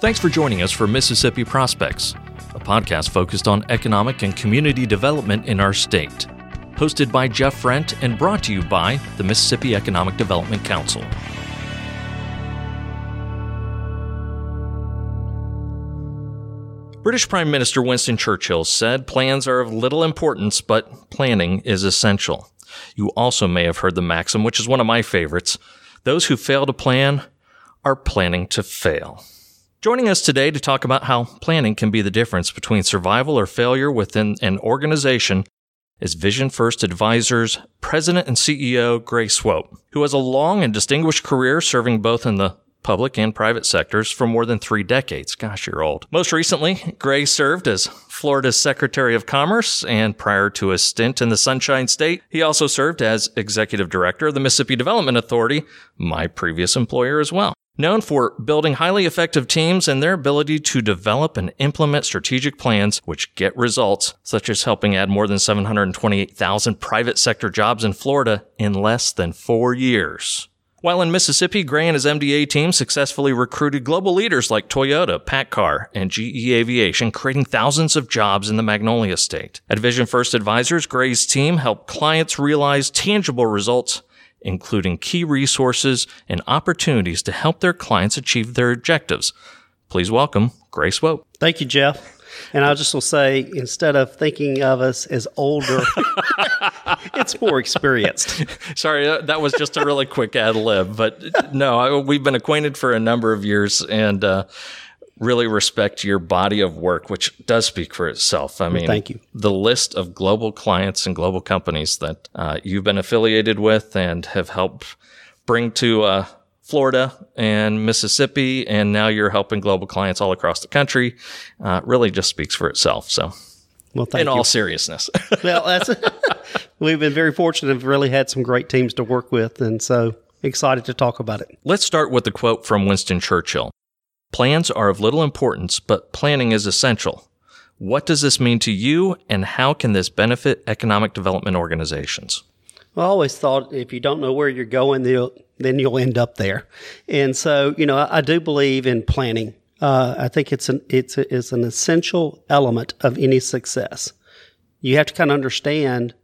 Thanks for joining us for Mississippi Prospects, a podcast focused on economic and community development in our state. Hosted by Jeff Frent and brought to you by the Mississippi Economic Development Council. British Prime Minister Winston Churchill said plans are of little importance, but planning is essential. You also may have heard the maxim, which is one of my favorites those who fail to plan are planning to fail. Joining us today to talk about how planning can be the difference between survival or failure within an organization is Vision First Advisors President and CEO Gray Swoope, who has a long and distinguished career serving both in the public and private sectors for more than three decades. Gosh, you're old. Most recently, Gray served as Florida's Secretary of Commerce, and prior to a stint in the Sunshine State, he also served as Executive Director of the Mississippi Development Authority, my previous employer as well. Known for building highly effective teams and their ability to develop and implement strategic plans which get results, such as helping add more than 728,000 private sector jobs in Florida in less than four years. While in Mississippi, Gray and his MDA team successfully recruited global leaders like Toyota, PACCAR, and GE Aviation, creating thousands of jobs in the Magnolia State. At Vision First Advisors, Gray's team helped clients realize tangible results, including key resources and opportunities to help their clients achieve their objectives. Please welcome Gray Swoope. Thank you, Jeff. And I just will say, instead of thinking of us as older, it's more experienced. Sorry, that was just a really quick ad lib. But no, I, we've been acquainted for a number of years and uh, really respect your body of work, which does speak for itself. I mean, thank you. The list of global clients and global companies that uh, you've been affiliated with and have helped bring to uh, Florida and Mississippi, and now you're helping global clients all across the country. Uh, really just speaks for itself. So, well, in you. all seriousness, well, that's we've been very fortunate. Have really had some great teams to work with, and so excited to talk about it. Let's start with the quote from Winston Churchill: "Plans are of little importance, but planning is essential." What does this mean to you, and how can this benefit economic development organizations? Well, I always thought if you don't know where you're going, then you'll end up there. And so, you know, I, I do believe in planning. Uh, I think it's an it's a, it's an essential element of any success. You have to kind of understand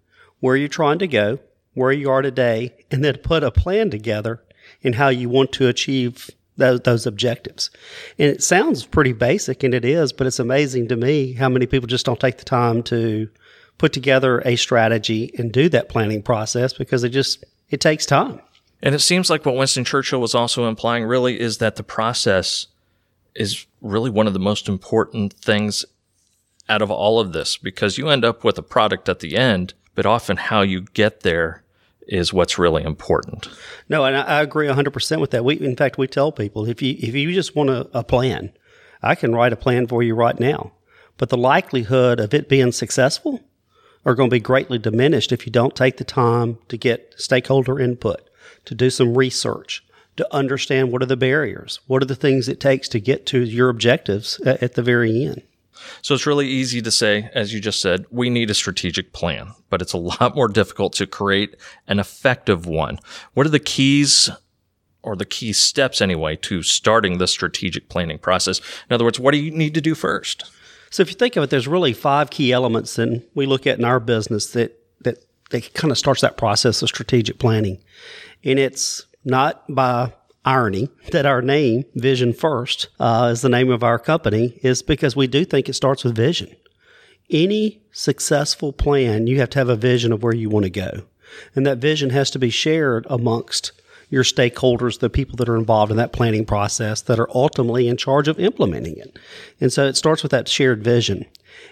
where you're trying to go, where you are today, and then put a plan together and how you want to achieve those, those objectives. And it sounds pretty basic, and it is, but it's amazing to me how many people just don't take the time to put together a strategy and do that planning process because it just it takes time. And it seems like what Winston Churchill was also implying really is that the process is really one of the most important things out of all of this because you end up with a product at the end, but often how you get there is what's really important. No, and I, agree 100% with that. We, in fact, we tell people if you, if you just want a, a plan, I can write a plan for you right now. But the likelihood of it being successful are going to be greatly diminished if you don't take the time to get stakeholder input, to do some research, to understand what are the barriers, what are the things it takes to get to your objectives at the very end. So it's really easy to say, as you just said, we need a strategic plan, but it's a lot more difficult to create an effective one. What are the keys or the key steps anyway to starting the strategic planning process? In other words, what do you need to do first? So if you think of it, there's really five key elements that we look at in our business that that that kind of starts that process of strategic planning. And it's not by irony that our name, Vision First, uh, is the name of our company, is because we do think it starts with vision. Any successful plan, you have to have a vision of where you want to go. And that vision has to be shared amongst your stakeholders, the people that are involved in that planning process that are ultimately in charge of implementing it. And so it starts with that shared vision.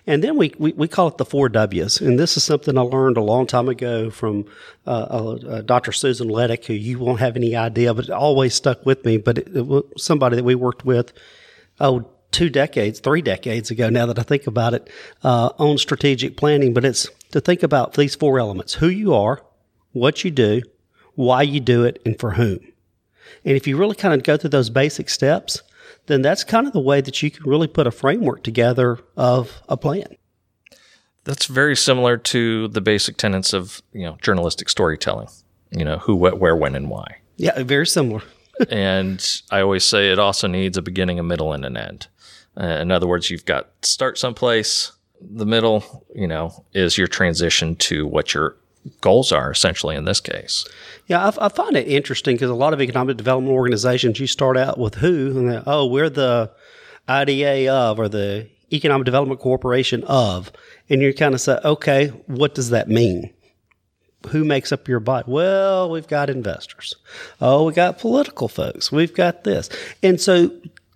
And then we, we, we call it the four W's. And this is something I learned a long time ago from uh, uh, uh Dr. Susan Ledick, who you won't have any idea, but it always stuck with me. But it, it somebody that we worked with, oh, two decades, three decades ago, now that I think about it, uh, on strategic planning. But it's to think about these four elements who you are, what you do, why you do it, and for whom. And if you really kind of go through those basic steps, then that's kind of the way that you can really put a framework together of a plan. That's very similar to the basic tenets of you know journalistic storytelling. You know who, what, where, when, and why. Yeah, very similar. and I always say it also needs a beginning, a middle, and an end. Uh, in other words, you've got start someplace. The middle, you know, is your transition to what your goals are essentially in this case. Yeah, I, I find it interesting because a lot of economic development organizations, you start out with who, and oh, we're the IDA of or the Economic Development Corporation of, and you kind of say, okay, what does that mean? Who makes up your body? Well, we've got investors. Oh, we got political folks. We've got this. And so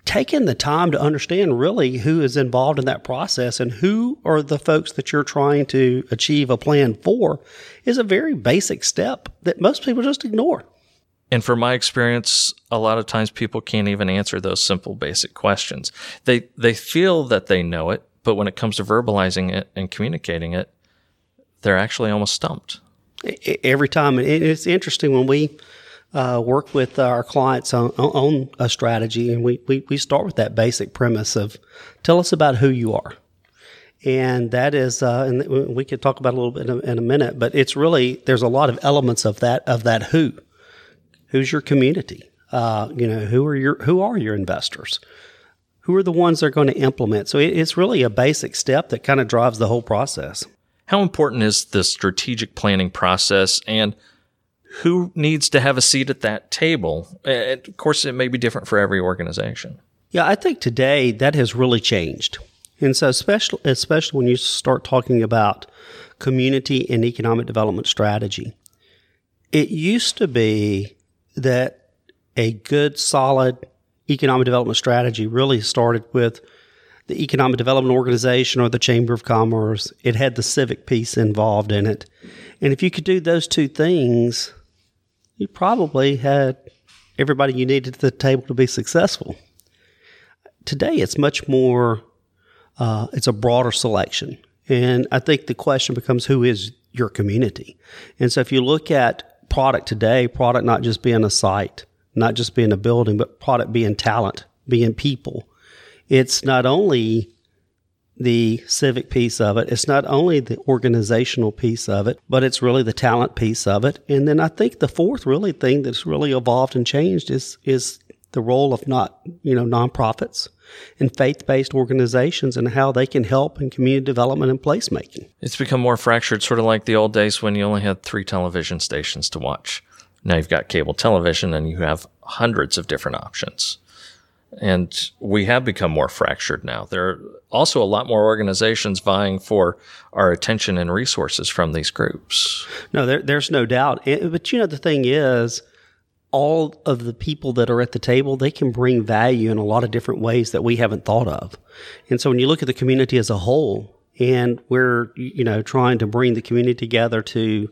taking the time to understand really who is involved in that process and who are the folks that you're trying to achieve a plan for is a very basic step that most people just ignore. And from my experience, a lot of times people can't even answer those simple basic questions. They they feel that they know it, but when it comes to verbalizing it and communicating it, they're actually almost stumped. Every time, and it's interesting when we uh, work with our clients on, on a strategy, and we, we, we start with that basic premise of tell us about who you are. And that is, uh, and we could talk about a little bit in a, in a minute, but it's really there's a lot of elements of that of that who. Who's your community? Uh, you know, who are your who are your investors? Who are the ones that are going to implement? So it, it's really a basic step that kind of drives the whole process. How important is the strategic planning process, and who needs to have a seat at that table? Uh, and of course, it may be different for every organization. Yeah, I think today that has really changed. And so, especially, especially when you start talking about community and economic development strategy, it used to be that a good, solid economic development strategy really started with the Economic Development Organization or the Chamber of Commerce. It had the civic piece involved in it. And if you could do those two things, you probably had everybody you needed at the table to be successful. Today, it's much more, uh, it's a broader selection. And I think the question becomes who is your community? And so if you look at product today, product not just being a site, not just being a building, but product being talent, being people, it's not only the civic piece of it. It's not only the organizational piece of it, but it's really the talent piece of it. And then I think the fourth really thing that's really evolved and changed is is the role of not you know nonprofits and faith-based organizations and how they can help in community development and placemaking. It's become more fractured, sort of like the old days when you only had three television stations to watch. Now you've got cable television and you have hundreds of different options. And we have become more fractured now. There are also a lot more organizations vying for our attention and resources from these groups. No, there, there's no doubt. Eh, but you know, the thing is, all of the people that are at the table, they can bring value in a lot of different ways that we haven't thought of. And so when you look at the community as a whole, and we're, you know, trying to bring the community together to,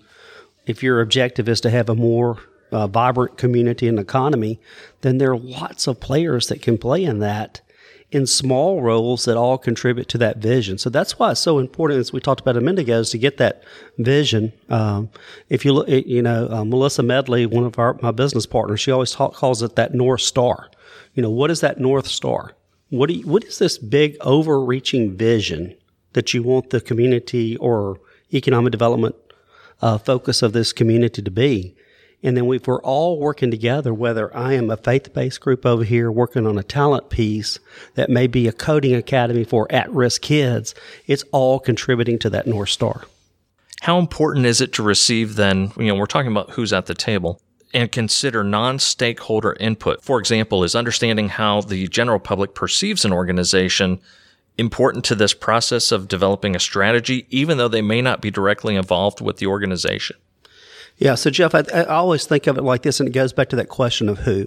if your objective is to have a more uh, vibrant community and economy, then there are lots of players that can play in that in small roles that all contribute to that vision. So that's why it's so important, as we talked about a minute ago, is to get that vision. Um, if you look, you know, uh, Melissa Medley, one of our my business partners, she always talk, calls it that North Star. You know, what is that North Star? What you, what is this big overreaching vision that you want the community or economic development uh, focus of this community to be? And then if we're all working together, whether I am a faith-based group over here working on a talent piece that may be a coding academy for at-risk kids, it's all contributing to that North Star. How important is it to receive then, you know, we're talking about who's at the table and consider non-stakeholder input. For example, is understanding how the general public perceives an organization important to this process of developing a strategy, even though they may not be directly involved with the organization? Yeah. So, Jeff, I, I, always think of it like this, and it goes back to that question of who.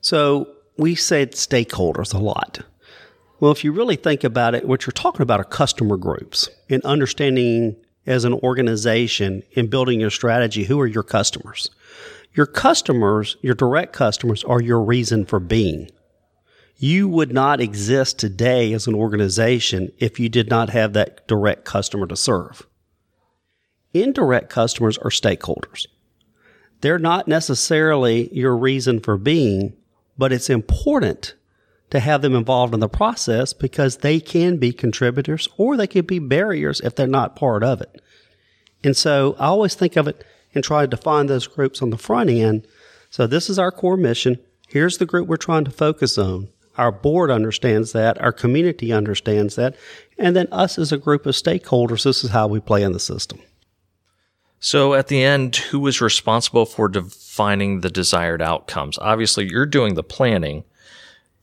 So, we said stakeholders a lot. Well, if you really think about it, what you're talking about are customer groups and understanding as an organization in building your strategy who are your customers. Your customers, your direct customers, are your reason for being. You would not exist today as an organization if you did not have that direct customer to serve. Indirect customers are stakeholders. They're not necessarily your reason for being, but it's important to have them involved in the process because they can be contributors or they could be barriers if they're not part of it. And so I always think of it and try to define those groups on the front end. So this is our core mission. Here's the group we're trying to focus on. Our board understands that, our community understands that, and then us as a group of stakeholders, this is how we play in the system. So at the end, who is responsible for defining the desired outcomes? Obviously, you're doing the planning.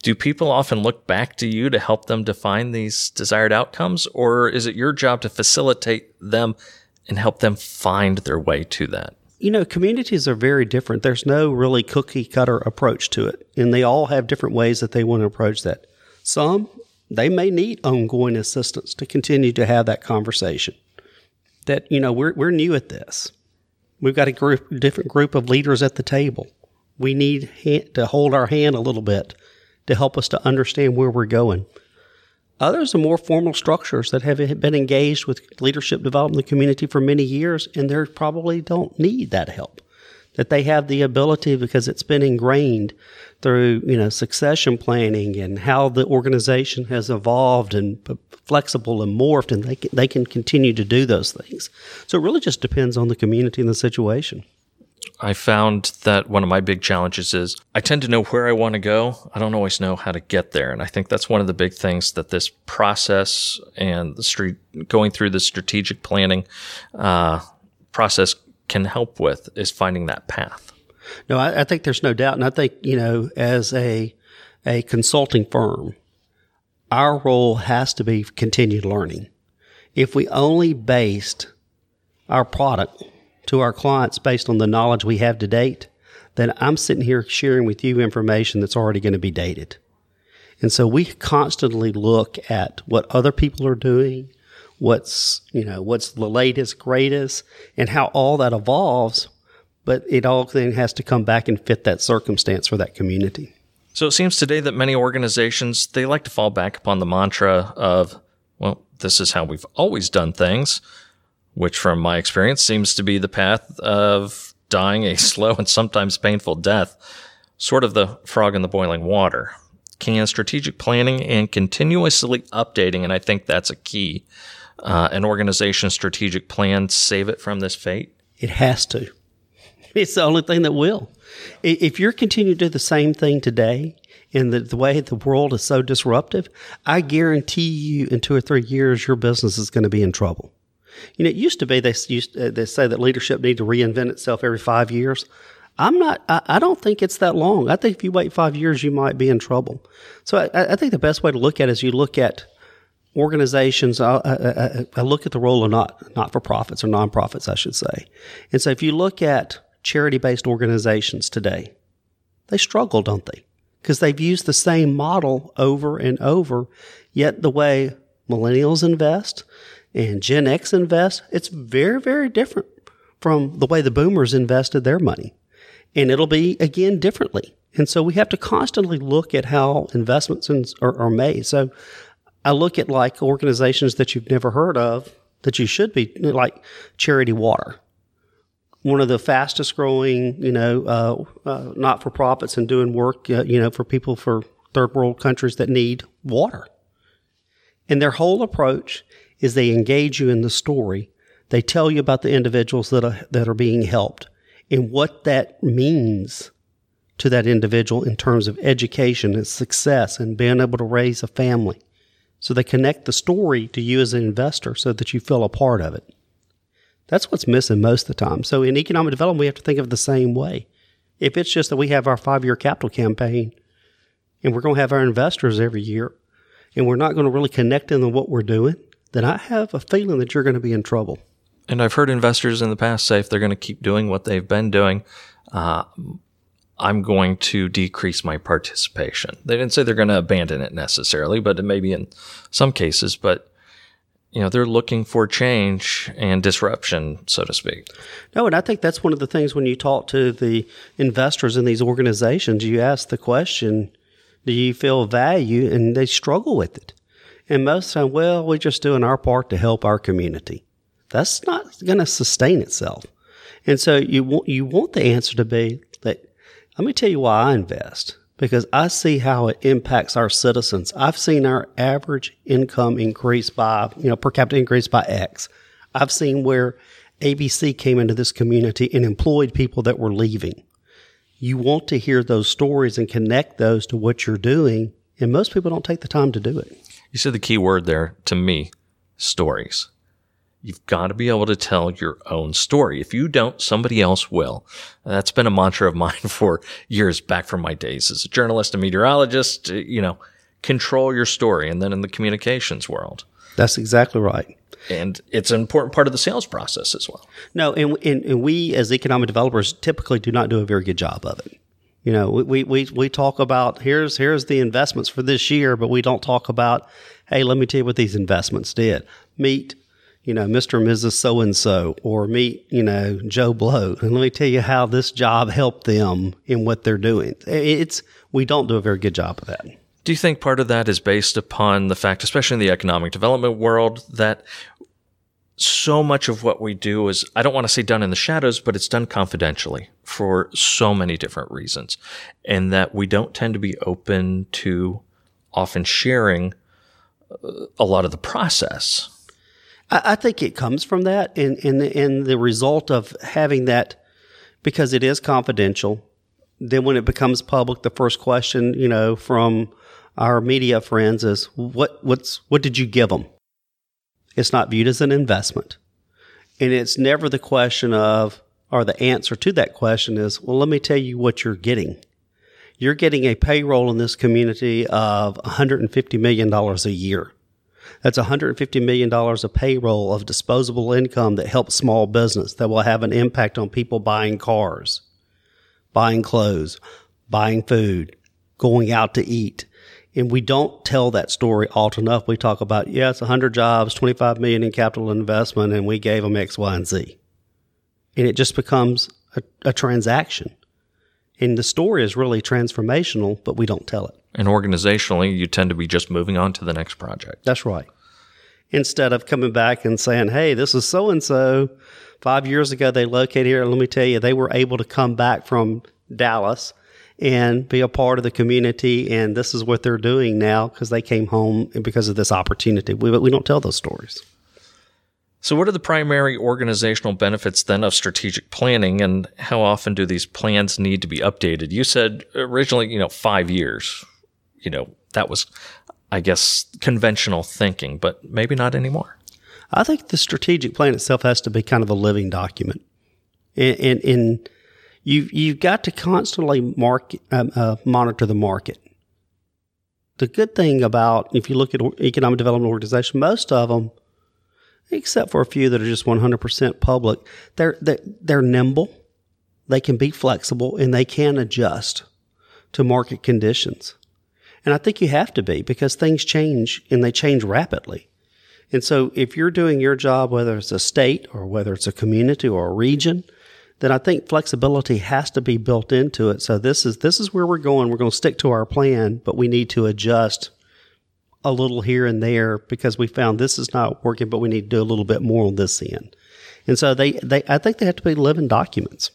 Do people often look back to you to help them define these desired outcomes, or is it your job to facilitate them and help them find their way to that? You know, communities are very different. There's no really cookie cutter approach to it, and they all have different ways that they want to approach that. Some, they may need ongoing assistance to continue to have that conversation that you know we're we're new at this. We've got a group, different group of leaders at the table. We need to hold our hand a little bit to help us to understand where we're going. Others are more formal structures that have been engaged with leadership development in the community for many years, and they probably don't need that help that they have the ability because it's been ingrained through you know succession planning and how the organization has evolved and flexible and morphed and they can, they can continue to do those things so it really just depends on the community and the situation I found that one of my big challenges is I tend to know where I want to go. I don't always know how to get there. And I think that's one of the big things that this process and the street going through the strategic planning uh, process can help with is finding that path. No, I, I, think there's no doubt, and I think you know, as a a consulting firm, our role has to be continued learning. If we only based our product to our clients based on the knowledge we have to date, then I'm sitting here sharing with you information that's already going to be dated. And so we constantly look at what other people are doing, what's you know what's the latest greatest and how all that evolves but it all then has to come back and fit that circumstance for that community so it seems today that many organizations they like to fall back upon the mantra of well this is how we've always done things which from my experience seems to be the path of dying a slow and sometimes painful death sort of the frog in the boiling water can strategic planning and continuously updating and i think that's a key uh, an organization's strategic plan save it from this fate? It has to. It's the only thing that will. If you're continuing to do the same thing today, in the, the way the world is so disruptive, I guarantee you in two or three years, your business is going to be in trouble. You know, it used to be they used uh, they say that leadership needs to reinvent itself every five years. I'm not. I, I, don't think it's that long. I think if you wait five years, you might be in trouble. So I, I think the best way to look at it is you look at organizations, I, I, I, look at the role of not not for profits or nonprofits, I should say. And so, if you look at charity based organizations today, they struggle, don't they? Because they've used the same model over and over. Yet the way millennials invest and Gen X invest, it's very, very different from the way the boomers invested their money. And it'll be again differently. And so we have to constantly look at how investments are, are made. So I look at like organizations that you've never heard of that you should be like Charity Water, one of the fastest growing, you know, uh, uh, not for profits and doing work, uh, you know, for people for third world countries that need water. And their whole approach is they engage you in the story. They tell you about the individuals that are, that are being helped and what that means to that individual in terms of education and success and being able to raise a family. So they connect the story to you as an investor so that you feel a part of it. That's what's missing most of the time. So in economic development, we have to think of the same way. If it's just that we have our five year capital campaign and we're going to have our investors every year and we're not going to really connect them to what we're doing, then I have a feeling that you're going to be in trouble. And I've heard investors in the past say if they're going to keep doing what they've been doing, uh, I'm going to decrease my participation. They didn't say they're going to abandon it necessarily, but maybe in some cases, but you know, they're looking for change and disruption, so to speak. No, and I think that's one of the things when you talk to the investors in these organizations, you ask the question, do you feel value? And they struggle with it. And most time, well, we're just doing our part to help our community. That's not going to sustain itself. And so you want, you want the answer to be that let me tell you why I invest because I see how it impacts our citizens. I've seen our average income increase by, you know, per capita increase by X. I've seen where ABC came into this community and employed people that were leaving. you want to hear those stories and connect those to what you're doing. And most people don't take the time to do it. You said the key word there to me stories. You've got to be able to tell your own story. If you don't, somebody else will. That's been a mantra of mine for years back from my days as a journalist and meteorologist. Uh, you know, control your story. And then in the communications world. That's exactly right. And it's an important part of the sales process as well. No, and, and, and we as economic developers typically do not do a very good job of it. You know, we, we, we talk about here's here's the investments for this year, but we don't talk about, hey, let me tell you what these investments did. Meet you know, Mr. and Mrs. So and so, or meet, you know, Joe Blow. And let me tell you how this job helped them in what they're doing. It's, we don't do a very good job of that. Do you think part of that is based upon the fact, especially in the economic development world, that so much of what we do is, I don't want to say done in the shadows, but it's done confidentially for so many different reasons. And that we don't tend to be open to often sharing uh, a lot of the process I, I think it comes from that, and and the, and the result of having that because it is confidential. Then when it becomes public, the first question you know from our media friends is what what's what did you give them? It's not viewed as an investment, and it's never the question of or the answer to that question is well let me tell you what you're getting you're getting a payroll in this community of $150 million a year. That's $150 million of payroll of disposable income that helps small business that will have an impact on people buying cars, buying clothes, buying food, going out to eat. And we don't tell that story often enough. We talk about, yeah, it's 100 jobs, 25 million in capital investment, and we gave them X, Y, and Z. And it just becomes a, a transaction. And the story is really transformational, but we don't tell it. And organizationally, you tend to be just moving on to the next project. That's right. Instead of coming back and saying, hey, this is so and so. Five years ago, they located here. Let me tell you, they were able to come back from Dallas and be a part of the community. And this is what they're doing now because they came home because of this opportunity. We, we don't tell those stories. So, what are the primary organizational benefits then of strategic planning, and how often do these plans need to be updated? You said originally, you know, five years you know, that was, I guess, conventional thinking, but maybe not anymore. I think the strategic plan itself has to be kind of a living document. And, and, and you've, you've got to constantly market, um, uh, monitor the market. The good thing about, if you look at economic development organizations, most of them, except for a few that are just 100% public, they're, they're, they're nimble, they can be flexible, and they can adjust to market conditions. And I think you have to be because things change and they change rapidly. And so if you're doing your job, whether it's a state or whether it's a community or a region, then I think flexibility has to be built into it. So this is this is where we're going. We're going to stick to our plan, but we need to adjust a little here and there because we found this is not working, but we need to do a little bit more on this end. And so they, they I think they have to be living documents.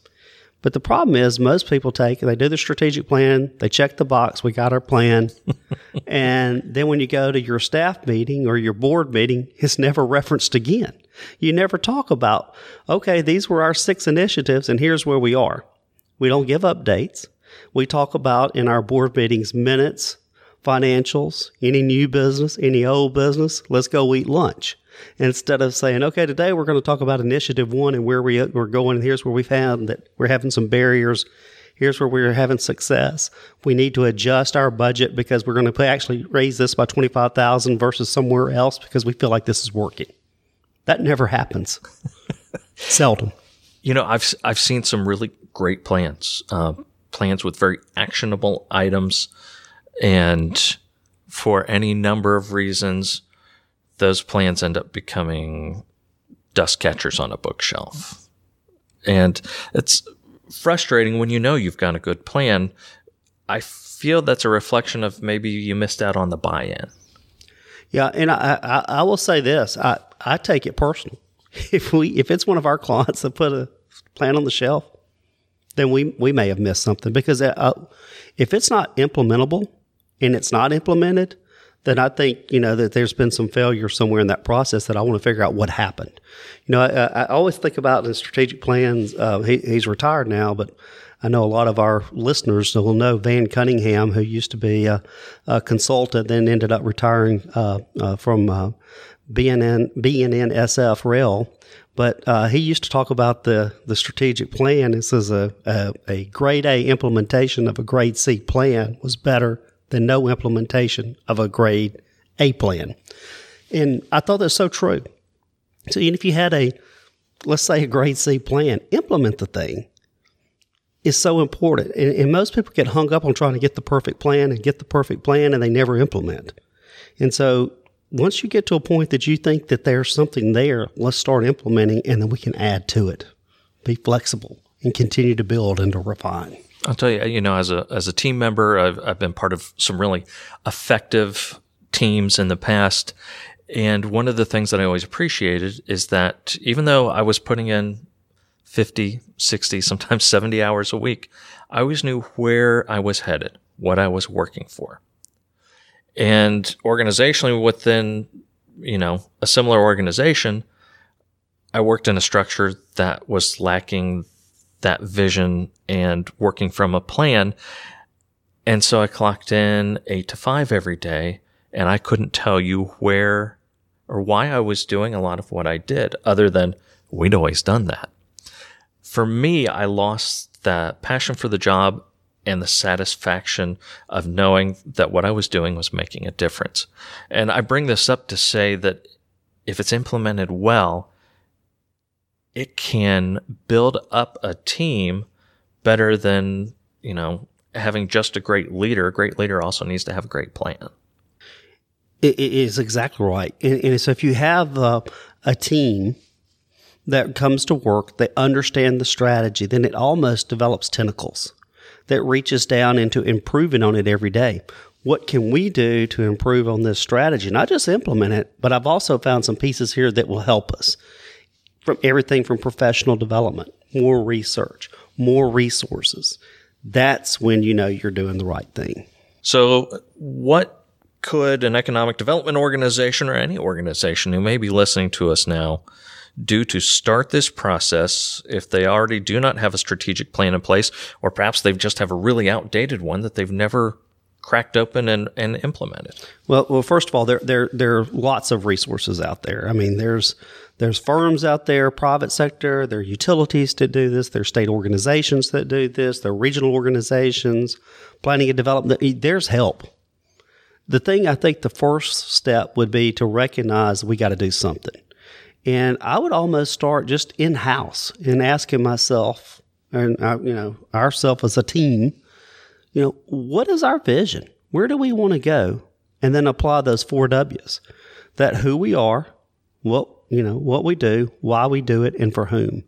But the problem is, most people take, they do the strategic plan, they check the box, we got our plan. and then when you go to your staff meeting or your board meeting, it's never referenced again. You never talk about, okay, these were our six initiatives and here's where we are. We don't give updates. We talk about in our board meetings minutes, financials, any new business, any old business. Let's go eat lunch instead of saying, okay, today we're going to talk about initiative one and where we, we're going. And here's where we found that we're having some barriers. Here's where we're having success. We need to adjust our budget because we're going to actually raise this by 25,000 versus somewhere else because we feel like this is working. That never happens. Seldom. You know, I've, I've seen some really great plans, uh, plans with very actionable items. And for any number of reasons, those plans end up becoming dust catchers on a bookshelf. And it's frustrating when you know you've got a good plan. I feel that's a reflection of maybe you missed out on the buy in. Yeah, and I, I, I will say this: I, I take it personal. If we if it's one of our clients that put a plan on the shelf, then we we may have missed something because uh, if it's not implementable and it's not implemented, then I think, you know, that there's been some failure somewhere in that process that I want to figure out what happened. You know, I, I always think about in strategic plans, uh, he, he's retired now, but I know a lot of our listeners will know Van Cunningham, who used to be a, a consultant, then ended up retiring uh, uh, from uh, BNN, BNSF Rail. But uh, he used to talk about the, the strategic plan. This is a, a, a grade A implementation of a grade C plan was better than no implementation of a grade A plan. And I thought that's so true. So even if you had a, let's say a grade C plan, implement the thing is so important. And, and, most people get hung up on trying to get the perfect plan and get the perfect plan and they never implement. And so once you get to a point that you think that there's something there, let's start implementing and then we can add to it. Be flexible and continue to build and to refine. I'll tell you, uh, you know, as a as a team member, I've I've been part of some really effective teams in the past. And one of the things that I always appreciated is that even though I was putting in 50, 60, sometimes 70 hours a week, I always knew where I was headed, what I was working for. And organizationally within, you know, a similar organization, I worked in a structure that was lacking that vision and working from a plan. And so I clocked in eight to five every day and I couldn't tell you where or why I was doing a lot of what I did other than we'd always done that. For me, I lost the passion for the job and the satisfaction of knowing that what I was doing was making a difference. And I bring this up to say that if it's implemented well, it can build up a team better than, you know, having just a great leader. A great leader also needs to have a great plan. It is exactly right. And, and so if you have a, a team that comes to work, they understand the strategy, then it almost develops tentacles that reaches down into improving on it every day. What can we do to improve on this strategy? Not just implement it, but I've also found some pieces here that will help us from everything from professional development, more research, more resources. That's when you know you're doing the right thing. So, what could an economic development organization or any organization who may be listening to us now do to start this process if they already do not have a strategic plan in place, or perhaps they just have a really outdated one that they've never cracked open and, and implemented? Well, well, first of all, there, there, there are lots of resources out there. I mean, there's, there's firms out there, private sector, there are utilities that do this, there are state organizations that do this, there are regional organizations, planning and development. There's help. The thing I think the first step would be to recognize we got to do something. And I would almost start just in house and asking myself, and you know, ourselves as a team, you know, what is our vision? Where do we want to go? And then apply those four W's that who we are, what, you know, what we do, why we do it, and for whom.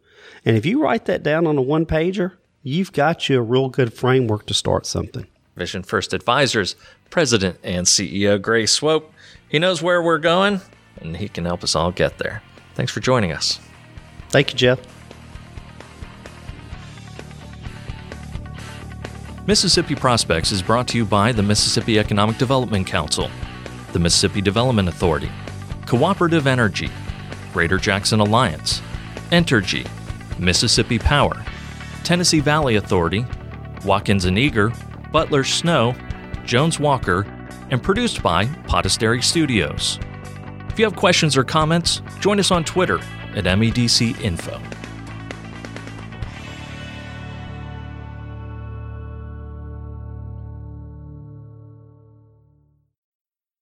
And if you write that down on a one pager, you've got you a real good framework to start something. Vision First Advisors, President and CEO Gray Swoope. He knows where we're going, and he can help us all get there. Thanks for joining us. Thank you, Jeff. Mississippi Prospects is brought to you by the Mississippi Economic Development Council, the Mississippi Development Authority, Cooperative Energy, Greater Jackson Alliance, Entergy, Mississippi Power, Tennessee Valley Authority, Watkins and Eager, Butler Snow, Jones Walker, and produced by Podastery Studios. If you have questions or comments, join us on Twitter at MEDC Info.